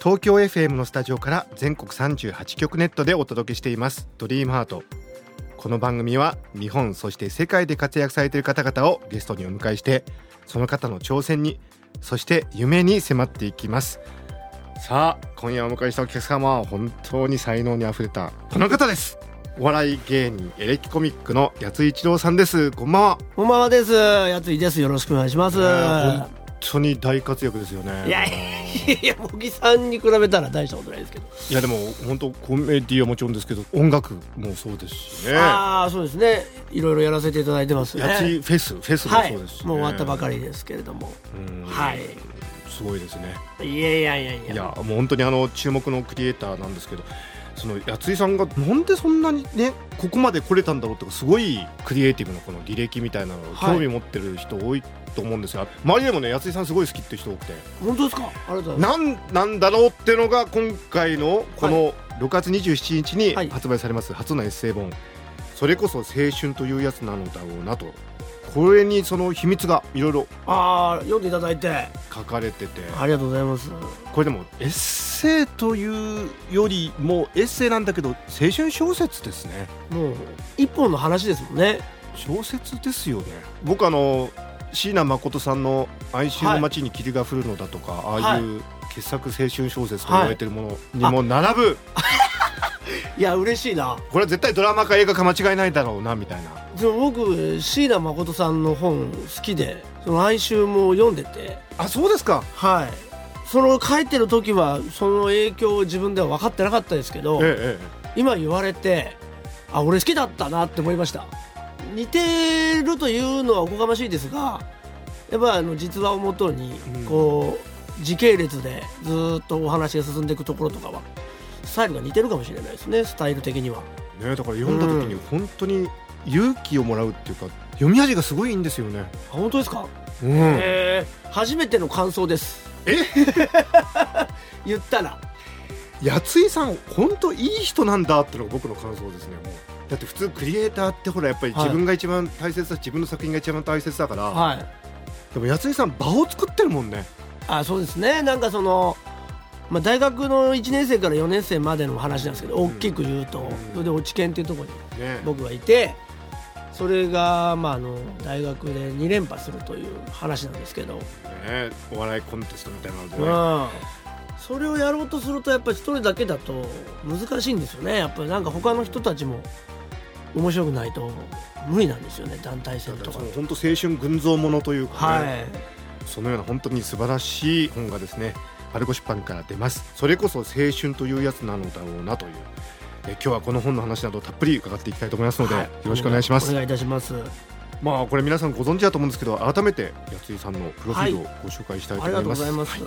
東京 FM のスタジオから全国38局ネットでお届けしていますドリームハートこの番組は日本そして世界で活躍されている方々をゲストにお迎えしてその方の挑戦にそして夢に迫っていきますさあ今夜お迎えしたお客様は本当に才能にあふれたこの方ですお笑い芸人エレキコミックの八井一郎さんですこんばんはこんばんはです。やついです。よろしくお願いします。当に大活躍ですよねいやいや茂木さんに比べたら大したことないですけど。いやでも本当コメディはもちろんですけど音楽もそうですしねああ、そうですね。いろいろやらせていただいてますね。やついフェスフェスもはい、そうですし、ねもう終わったばかりですけれども。うんはい。すごいですねいやいやいやいや。いやもう本当にあの注目のクリエイターなんですけどその八井さんがなんでそんなにねここまで来れたんだろうってすごいクリエイティブなこの履歴みたいなのをはい。興味持ってる人多いと思うんですが、周りでもね八井さんすごい好きって人多くて。本当ですか？ありがとうございます。なんなんだろうっていうのが今回のこの6月27日にはい。発売されます初のエッセイ本「それこそ青春というやつなのだろうな」とこれにその秘密がいろいろああ、読んでいただいて。書かれてて。ありがとうございます。これでもエッセイというよりもエッセイなんだけど青春小説ですね。もう一本の話ですもんね。小説ですよね。僕あの椎名誠さんの「哀愁の街に霧が降るのだ」とか、ああいう傑作青春小説と言われてるものにも並ぶ、いや、嬉しいな。これは絶対ドラマか映画か間違いないだろうなみたいなでも僕、椎名誠さんの本好きで、その哀愁も読んでて。あそうですかはい。その書いてる時はその影響を自分では分かってなかったですけど、ええ今言われてあ俺好きだったなって思いました似てるというのはおこがましいですがやっぱあの実話をもとにうんこう時系列でずーっとお話が進んでいくところとかはスタイルが似てるかもしれないですねスタイル的には。えねだから読んだ時に本当に勇気をもらうっていうか読み味がすごいいいんですよね、あ本当ですか、うん、えー初めての感想です。え？言ったら。八井さん本当いい人なんだってのが僕の感想ですねだって普通クリエイターってほらやっぱりはい。自分が一番大切だ、自分の作品が一番大切だから、はい。でも八井さん場を作ってるもんね。あそうですね。なんかその、まあ、大学の1年生から4年生までの話なんですけど大きく言うと、うん。それで落ち研っていうところにね。僕がいてそれが、まあ、あの大学で2連覇するという話なんですけど、ねお笑いコンテストみたいなので、うん、それをやろうとするとやっぱり一人だけだと難しいんですよね。やっぱりなんか他の人たちも面白くないと無理なんですよね。団体戦とか。本当青春群像ものというか、はねい。そのような本当に素晴らしい本がですねパルコ出版から出ます。それこそ青春というやつなのだろうなという。え今日はこの本の話などたっぷり伺っていきたいと思いますので、はい。よろしくお願いします。お願いいたします。まあこれ皆さんご存知だと思うんですけど改めて八井さんのプロフィールをご紹介したいと思います。ざいます。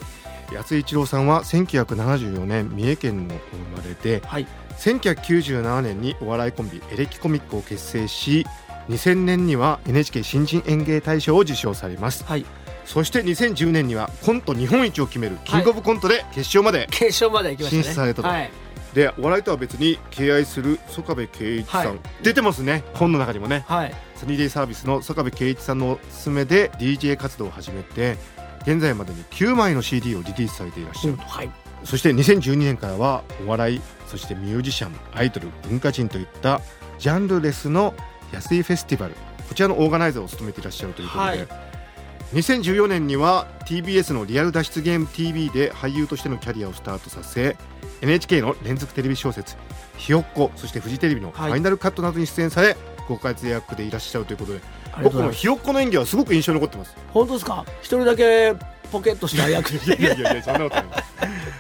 八井一郎さんは1974年三重県のお生まれではい。1997年にお笑いコンビエレキコミックを結成し2000年には NHK 新人演芸大賞を受賞されます。はいそして2010年にはコント日本一を決めるキングオブコントで決勝まで、決勝まで行きましたね。進出されたと。はい。でお笑いとは別に敬愛する曽我部圭一さん、はい。出てますね本の中にもね。はい。サニーデイサービスの曽我部圭一さんのおすすめで DJ 活動を始めて現在までに9枚の CD をリリースされていらっしゃる、はい。そして2012年からはお笑いそしてミュージシャンアイドル文化人といったジャンルレスの安いフェスティバル。こちらのオーガナイザーを務めていらっしゃるということで、はい2014年には TBS のリアル脱出ゲーム TV で俳優としてのキャリアをスタートさせ NHK の連続テレビ小説「ひよっこ」そしてフジテレビの「フはいァイナルカット」などに出演され、ご活躍でいらっしゃるということで僕このひよっこの演技はすごく印象に残ってます。本当ですか？一人だけポケットした役 いやいやいやそんなことない。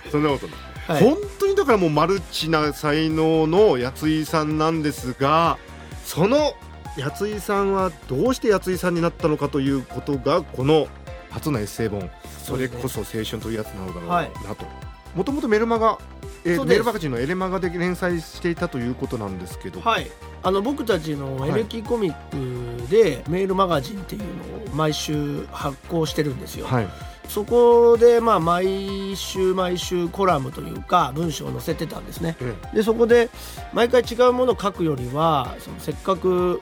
そんなことない。はい。本当にだからもうマルチな才能の八井さんなんですがその八井さんはどうして八井さんになったのかということがこの初のエッセイ本。それこそ青春というやつなのだろうなはい。ともともとメルマガ、えー、メールマガジンのエレマガで連載していたということなんですけど、はい。あの僕たちのエレキコミックでメールマガジンっていうのを毎週発行してるんですよ、はい。そこでまあ毎週毎週コラムというか文章を載せてたんですね。え。でそこで毎回違うものを書くよりはそのせっかく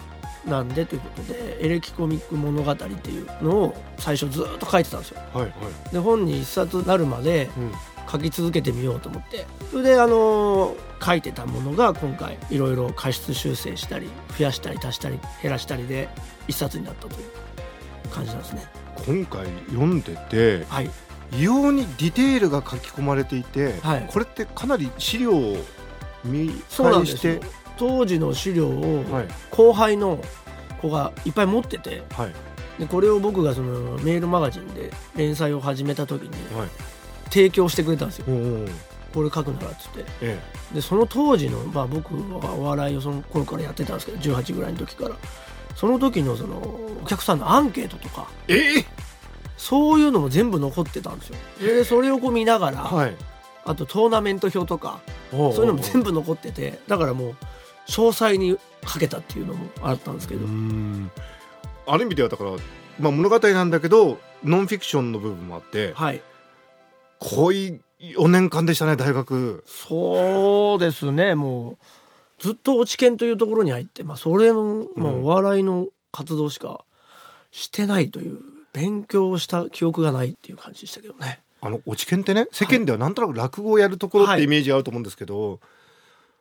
なんでということでエレキコミック物語っていうのを最初ずっと書いてたんですよ。はいはい、で本に一冊なるまでうん。書き続けてみようと思って。それであの書いてたものが今回いろいろ過失修正したり増やしたり足したり減らしたりで一冊になったという感じなんですね。今回読んでてはい。異様にディテールが書き込まれていて、はい。これってかなり資料を見返して当時の資料をはい。後輩の子がいっぱい持っててはい。でこれを僕がそのメールマガジンで連載を始めた時にはい。提供してくれたんですよ。これ書くならっつって。えでその当時の、まあ、僕はお笑いをその頃からやってたんですけど18ぐらいの時から。その時のそのお客さんのアンケートとかええ。えそういうのも全部残ってたんですよ。でそれをこう見ながら、はい。あとトーナメント表とかそそういうのも全部残ってて。だからもう詳細に書けたっていうのもあったんですけど、ん。ある意味ではだから、まあ、物語なんだけどノンフィクションの部分もあってはい。濃い4年間でしたね大学。そうですねもうずっと落ち研というところに入って、まあ、それの、まあ、うんお笑いの活動しかしてないという勉強した記憶がないっていう感じでしたけどね。あの落ち研ってね世間ではなんとなく落語をやるところっはい。てイメージがあると思うんですけど、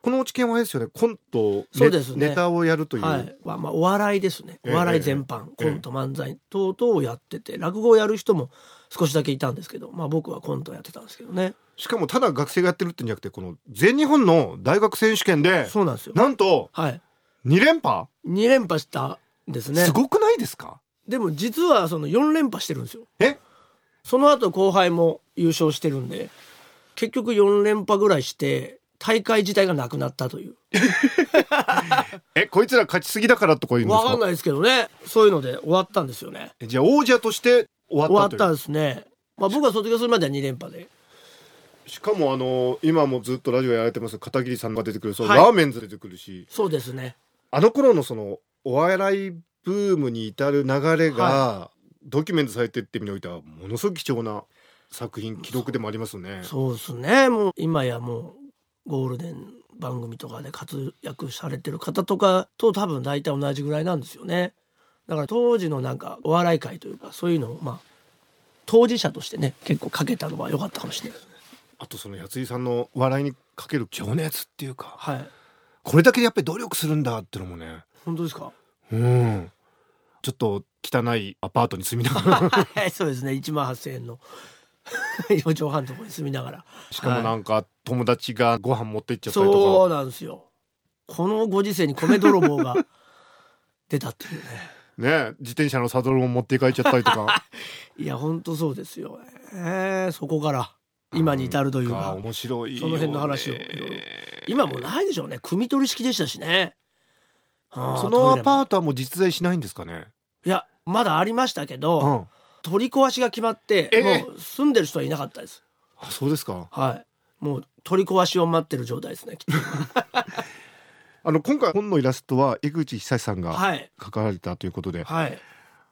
この落ち研はですよね。コントそうですね。ネタをやるという、はい。まあ、まあお笑いですね。ええ。お笑い全般、ええ。コント漫才等々をやってて落語をやる人も少しだけいたんですけど、まあ、僕はコントをやってたんですけどね。しかもただ学生がやってるってんじゃなくてこの全日本の大学選手権でそうなんですよ。なんとはい。2連覇、2連覇したんですね。すごくないですか？でも実はその4連覇してるんですよ。え？その後後輩も優勝してるんで結局4連覇ぐらいして大会自体がなくなったという。えこいつら勝ちすぎだからとか言うんですか？わかんないですけどね。そういうので終わったんですよね。えじゃあ王者として終終わったんわったですね。まあ僕が卒業するまでは2連覇で。しかもあの今もずっとラジオやられてます片桐さんが出てくるそう、はい。ラーメンズ出てくるし。そうですね。あの頃のそのお笑いブームに至る流れが、ドキュメントされてって意味においてはものすごく貴重な作品記録でもありますね。そうですね。もう今やもうゴールデン番組とかで活躍されてる方とかと多分大体同じぐらいなんですよね。だから当時のなんかお笑い界というかそういうのをまあ当事者としてね結構かけたのは良かったかもしれないですね。あとそのやついさんの笑いにかける情熱っていうかはい。これだけやっぱり努力するんだってのもね。本当ですか？うん。ちょっと汚いアパートに住みながら。はいそうですね。1万8,000円の 4畳半のところに住みながら。しかもなんか友達がご飯持って行っちゃったりそとうなんですよ。このご時世に米泥棒が 出たっていうね。かね自転車のサドルも持って帰っちゃったりとか。いや本当そうですよ、えーそこから今に至るというか。か面白いよね。その辺の話を。今もうないでしょうね。汲み取り式でしたしね。そのアパートはもう実在しないんですかね？いやまだありましたけうど、ん取り壊しが決まってえもう住んでる人はいなかったです。あそうですか。はい。もう取り壊しを待ってる状態ですねきっと。あの今回本のイラストは江口久志さんがはい。描かれたということで、はい。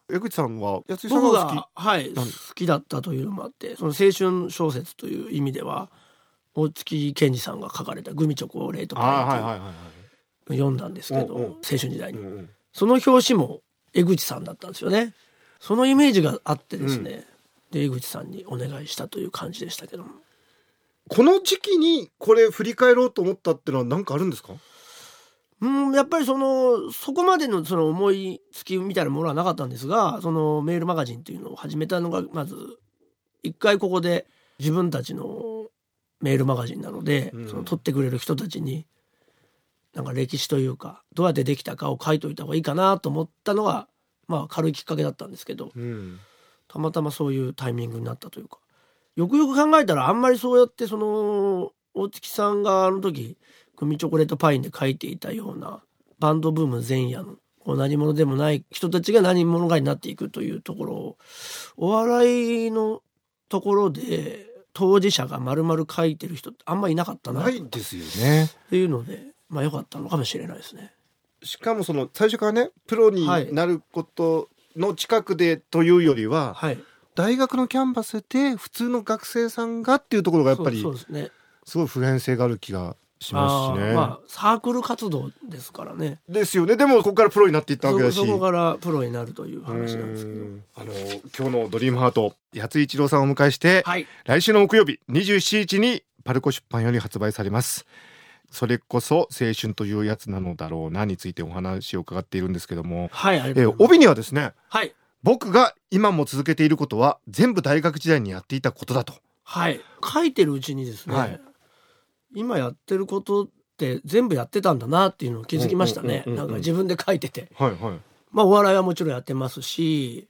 江口さんはやついさん僕が好き？が、はい、好きだったというのもあってその青春小説という意味では大月健二さんが書かれた「グミチョコレートパイ」あーはいはいはいはい読んだんですけど、青春時代に、その表紙も江口さんだったんですよねそのイメージがあってですね、で江口さんにお願いしたという感じでしたけども。この時期にこれ振り返ろうと思ったってのは何かあるんですか？うんやっぱりそのそこまでのその思いつきみたいなものはなかったんですがそのメールマガジンっていうのを始めたのがまず一回ここで自分たちのメールマガジンなので、うん。その撮ってくれる人たちになんか歴史というかどうやってできたかを書いといた方がいいかなと思ったのがまあ軽いきっかけだったんですけど。うん。たまたまそういうタイミングになったというか。よくよく考えたらあんまりそうやってその大月さんがあの時「グミチョコレートパイン」で書いていたようなバンドブーム前夜のこう何者でもない人たちが何者かになっていくというところをお笑いのところで当事者が丸々書いてる人ってあんまりいなかったなないですよね。っていうのでまあ良かったのかもしれないですね。しかもその最初からねプロになることの近くでというよりは、はい、大学のキャンパスで普通の学生さんがっていうところがやっぱりそうそうですね。すごい普遍性がある気がしますしね。あーまあサークル活動ですからね。ですよね。でもここからプロになっていったわけだし。そそこからプロになるという話なんですけど。うん。あの今日のドリームハート八津一郎さんをお迎えして、はい。来週の木曜日27日にパルコ出版より発売されますそれこそ青春というやつなのだろうなについてお話を伺っているんですけども、はいえがとうございます。帯にはですねはい。僕が今も続けていることは全部大学時代にやっていたことだと。はい。書いてるうちにですね、はい。今やってることって全部やってたんだなっていうのを気づきましたね。うんうんうんうんなんか自分で書いてて。はいはい。まあお笑いはもちろんやってますし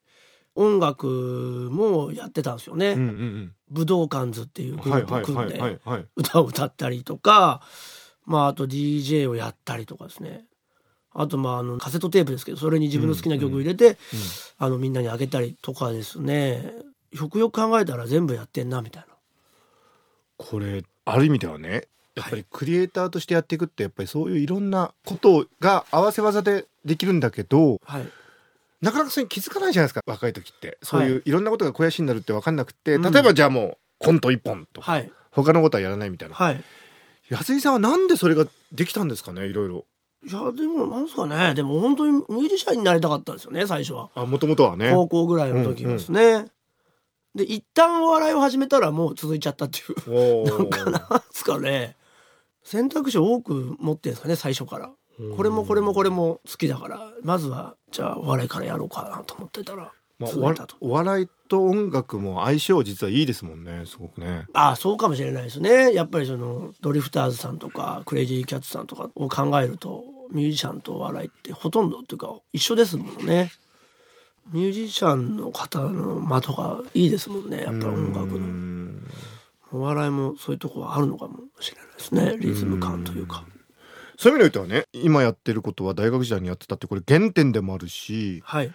音楽もやってたんですよね、うんうん武道館図っていううんグループを組んはいはいはいはいではい。歌を歌ったりとかまああと DJ をやったりとかですね。あとまああのカセットテープですけどそれに自分の好きな曲を入れて、あのみんなにあげたりとかですね。よくよく考えたら全部やってんなみたいな。これある意味ではねやっぱりクリエイターとしてやっていくってやっぱりそういういろんなことが合わせ技でできるんだけどはい。なかなかそれに気づかないじゃないですか若い時って。そういういろんなことが肥やしになるって分かんなくて、うん。例えばじゃあもうコント一本とか、はい。他のことはやらないみたいな。はい安井さんはなんでそれができたんですかねいろいろ。いやでもなんですかね。でも本当にミュージシャンになりたかったんですよね最初は。あもともとはね。高校ぐらいの時はですね、で一旦お笑いを始めたらもう続いちゃったっていう。おなんかなんですかね。選択肢を多く持ってるんですかね最初から。これもこれもこれも好きだから。まずはじゃあお笑いからやろうかなと思ってたらまあ、お笑いと音楽も相性実はいいですもんねすごくね。ああそうかもしれないですね。やっぱりそのドリフターズさんとかクレイジーキャッツさんとかを考えるとミュージシャンとお笑いってほとんどっていうか一緒ですもんね。ミュージシャンの方の的がいいですもんね。やっぱり音楽うのん。お笑いもそういうとこはあるのかもしれないですね。リズム感というか。そういう意味で言うとはね今やってることは大学時代にやってたってこれ原点でもあるしはい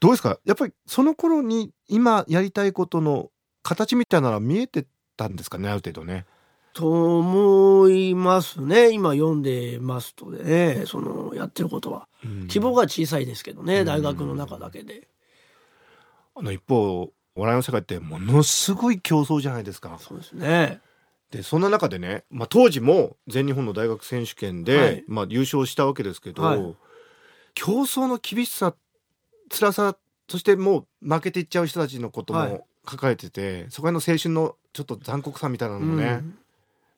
どうですか？やっぱりその頃に今やりたいことの形みたいなのは見えてたんですかね？ある程度ね。と思いますね。今読んでますとねそのやってることは。希望が小さいですけどね、うん。大学の中だけで。あの一方お笑いの世界ってものすごい競争じゃないですか。そうですね。でそんな中でね、まあ、当時も全日本の大学選手権で、はい。まあ、優勝したわけですけど、はい。競争の厳しさ辛さそしてもう負けていっちゃう人たちのことはい。も抱えてて、そこへの青春のちょっと残酷さみたいなのもね、うん。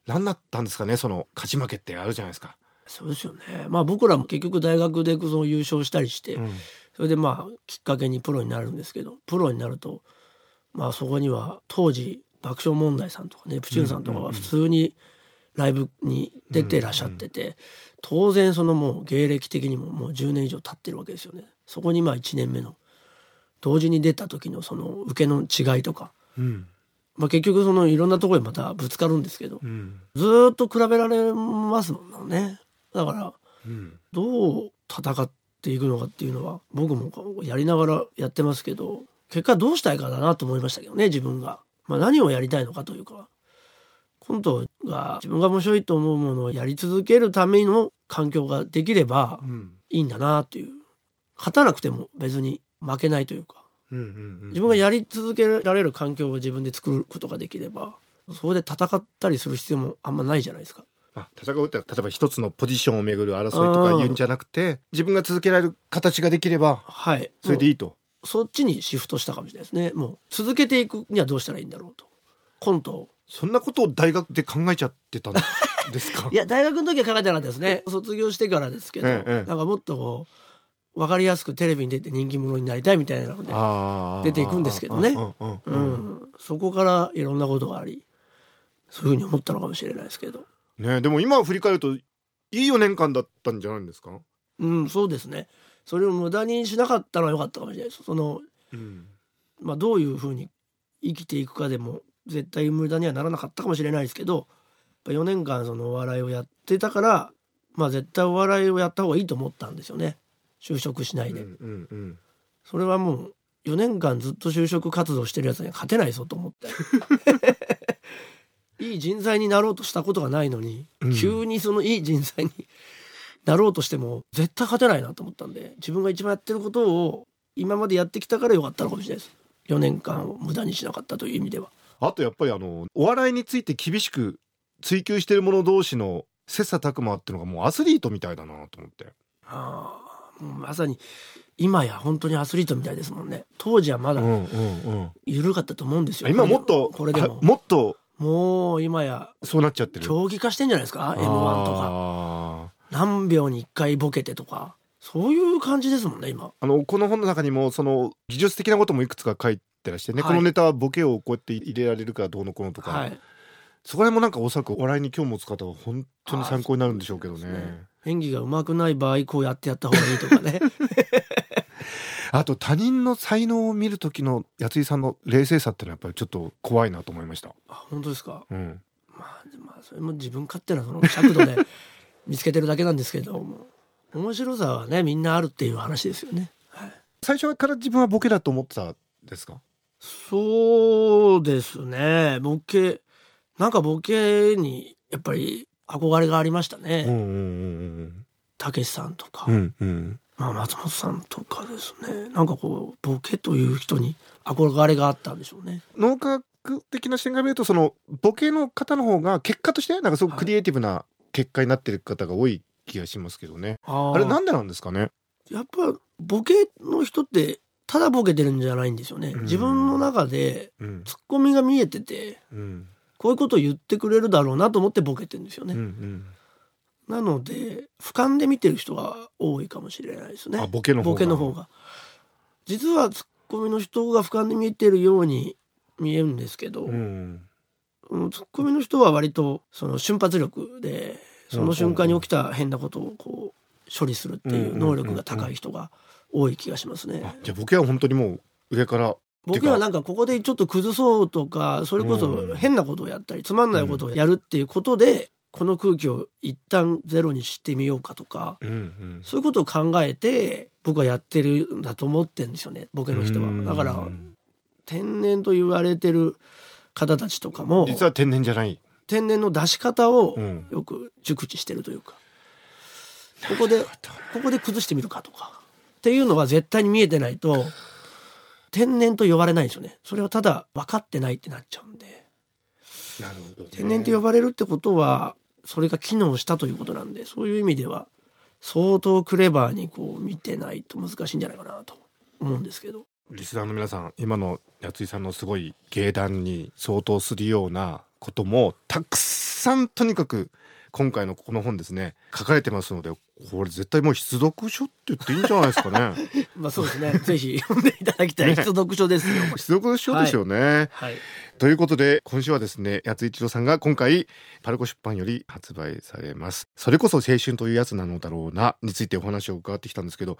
何だったんですかねその勝ち負けってあるじゃないですか。そうですよね。まあ僕らも結局大学でその優勝したりして、うん。それでまあきっかけにプロになるんですけどプロになるとまあそこには当時爆笑問題さんとかネプチューンさんとかは普通にライブに出てらっしゃってて、当然そのもう芸歴的にももう10年以上経ってるわけですよね。そこにまあ1年目の同時に出た時のその受けの違いとか、うん。まあ、結局そのいろんなところにまたぶつかるんですけど。うん。ずーっと比べられますもんね。だからうん。どう戦っていくのかっていうのは僕もやりながらやってますけど結果どうしたいかだなと思いましたけどね自分が。まあ、何をやりたいのかというか。コントが自分が面白いと思うものをやり続けるための環境ができればうん。いいんだなっていう勝たなくても別に負けないというかうんうん自分がやり続けられる環境を自分で作ることができればそこで戦ったりする必要もあんまないじゃないですか。あ戦うって例えば一つのポジションをめぐる争いとか言うんじゃなくて自分が続けられる形ができればはい、それでいいと。そっちにシフトしたかもしれないですね。もう続けていくにはどうしたらいいんだろうと。コントを。そんなことを大学で考えちゃってたんですか？いや、大学の時は考えてなかったですね。卒業してからですけど、ええなんかもっとこう、わかりやすくテレビに出て人気者になりたいみたいなので、出ていくんですけどね。そこからいろんなことがあり、そういうふうに思ったのかもしれないですけど。ねでも今振り返るといい4年間だったんじゃないんですか、うん、そうですね。それを無駄にしなかったのは良かったかもしれないです。その、うん。まあ、どういうふうに生きていくかでも絶対無駄にはならなかったかもしれないですけど4年間そのお笑いをやってたから、まあ、絶対お笑いをやった方がいいと思ったんですよね就職しないで、それはもう4年間ずっと就職活動してるやつには勝てないぞと思って。いい人材になろうとしたことがないのに、うん。急にそのいい人材になろうとしても絶対勝てないなと思ったんで自分が一番やってることを今までやってきたからよかったのかもしれないです。4年間を無駄にしなかったという意味では。あとやっぱりあのお笑いについて厳しく追求している者同士の切磋琢磨っていうのがもうアスリートみたいだなと思って。あまさに今や本当にアスリートみたいですもんね。当時はまだ緩かったと思うんですよ。今も。っとこれでも。はもっと。もう今やそうなっちゃってる。競技化してんじゃないですか？m 1とか。何秒に1回ボケてとか。そういう感じですもんね今。あのこの本の中にもその技術的なこともいくつか書いてらしてね、はい。このネタはボケをこうやって入れられるからどうのこうのとか、はい。そこら辺もなんかおそらくお笑いに興味持つ方は本当に参考になるんでしょうけどね演技が上手くない場合こうやってやった方がいいとかね。あと他人の才能を見る時の八井さんの冷静さってのはやっぱりちょっと怖いなと思いました、あ本当ですか？うん、まあ、でまあそれも自分勝手なその尺度で 見つけてるだけなんですけども。面白さはねみんなあるっていう話ですよね。はい、最初から自分はボケだと思ってたんですか？そうですね。ボケなんかボケにやっぱり憧れがありましたね。たけしさんとか、うんうん。うんまあ、松本さんとかですね。なんかこうボケという人に憧れがあったんでしょうね。脳科学的な視点から見るとそのボケの方の方が結果としてなんかすごくクリエイティブな結果になってる方が多い気がしますけどね、あー。あれなんでなんですかね？やっぱボケの人ってただボケてるんじゃないんですよね。うん。自分の中でうん。ツッコミが見えててうんこういうことを言ってくれるだろうなと思ってボケてるんですよね。うんうんなので俯瞰で見てる人が多いかもしれないですね。あボケの方がボケの方が。実はツッコミの人が俯瞰で見てるように見えるんですけど、うんうんツッコミの人は割とその瞬発力でその瞬間に起きた変なことをこう処理するっていう能力が高い人が多い気がしますね。あじゃあボケは本当にもう上から僕はなんかここでちょっと崩そうとかそれこそ変なことをやったりつまんないことをやるっていうことでこの空気を一旦ゼロにしてみようかとかうんうん。そういうことを考えて僕はやってるんだと思ってるんですよねボケの人は。うん。だから天然と言われてる方たちとかも実は天然じゃない、天然の出し方をうん。よく熟知してるというか。ここでここで崩してみるかとか。っていうのは絶対に見えてないと天然と呼ばれないんですよね。それはただ分かってないってなっちゃうんで。なるほどね。天然と呼ばれるってことはそれが機能したということなんでそういう意味では相当クレバーにこう見てないと難しいんじゃないかなと思うんですけど。リスナーの皆さん今の八井さんのすごい芸談に相当するようなこともたくさんとにかく今回のこの本ですね書かれてますのでこれ絶対もう必読書って言っていいんじゃないですかね。まあそうですね。ぜひ読んでいただきたい。ね。必読書ですよ。必読書ですよね、はい、ということで今週はですね八井一郎さんが今回パルコ出版より発売されます。それこそ青春というやつなのだろうなについてお話を伺ってきたんですけど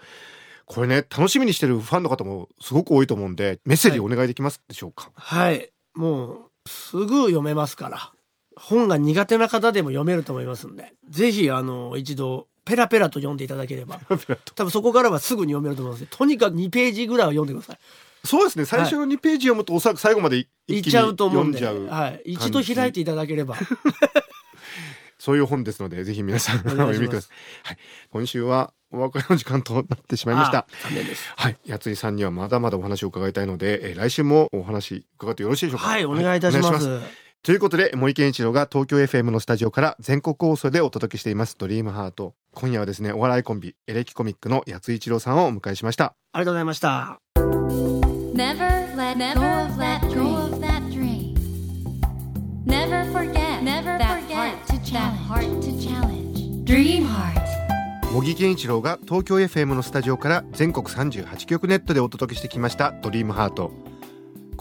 これね楽しみにしてるファンの方もすごく多いと思うんでメッセージお願いできますでしょうか、はい、もうすぐ読めますから本が苦手な方でも読めると思いますんでぜひあの一度ペラペラと読んでいただければ 多分そこからはすぐに読めると思います。とにかく2ページぐらいは読んでくださいそうですね。最初の2ページ読むとおそらく最後までい一気にっちゃうと思うんで、読んじゃう、はい、一度開いていただければ。そういう本ですのでぜひ皆さんお読みください、はい、今週はお別れの時間となってしまいました。はい。八井さんにはまだまだお話を伺いたいので、えー来週もお話伺ってよろしいでしょうか？はいお願いいたします,、お願いしということで森健一郎が東京 FM のスタジオから全国放送でお届けしています「ドリームハート今夜はですねお笑いコンビエレキコミックの八井一郎さんをお迎えしましたありがとうございました Never let go of that dream. Never forget Never that to challenge. heart to challenge. Dream heart. 茂木健一郎が東京 FM のスタジオから全国38局ネットでお届けしてきました「ドリームハート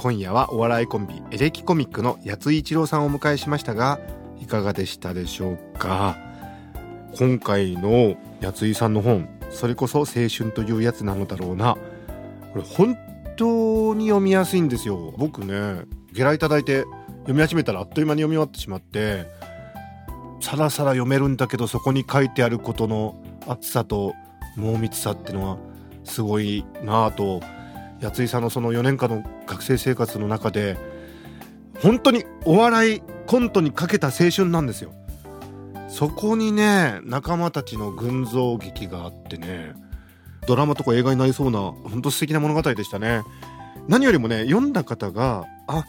今夜はお笑いコンビエレキコミックの八井一郎さんをお迎えしましたがいかがでしたでしょうか？今回の八井さんの本それこそ青春というやつなのだろうな。これ本当に読みやすいんですよ。僕ねゲラいただいて読み始めたらあっという間に読み終わってしまってさらさら読めるんだけどそこに書いてあることの厚さと濃密さっていうのはすごいなぁと八井さんのその4年間の学生生活の中で本当にお笑いコントにかけた青春なんですよ。そこにね仲間たちの群像劇があってねドラマとか映画になりそうな本当素敵な物語でしたね。何よりもね読んだ方があ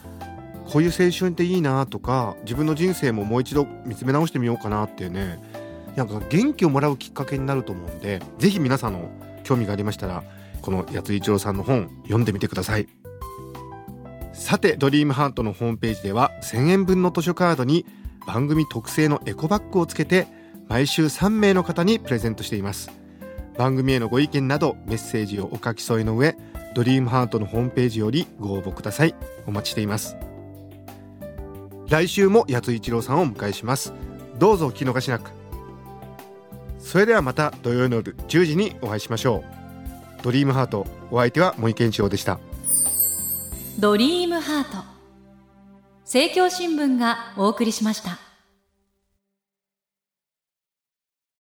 こういう青春っていいなとか自分の人生ももう一度見つめ直してみようかなっていうねなんか元気をもらうきっかけになると思うんで是非皆さんの興味がありましたらこの八津一郎さんの本読んでみてください。さてドリームハートのホームページでは1000円分の図書カードに番組特製のエコバッグをつけて毎週3名の方にプレゼントしています。番組へのご意見などメッセージをお書き添えの上ドリームハートのホームページよりご応募ください。お待ちしています。来週も八津一郎さんをお迎えします。どうぞお聞き逃しなく。それではまた土曜の夜10時にお会いしましょう。ドリームハート。お相手は森健一郎でした。ドリームハート。政教新聞がお送りしました。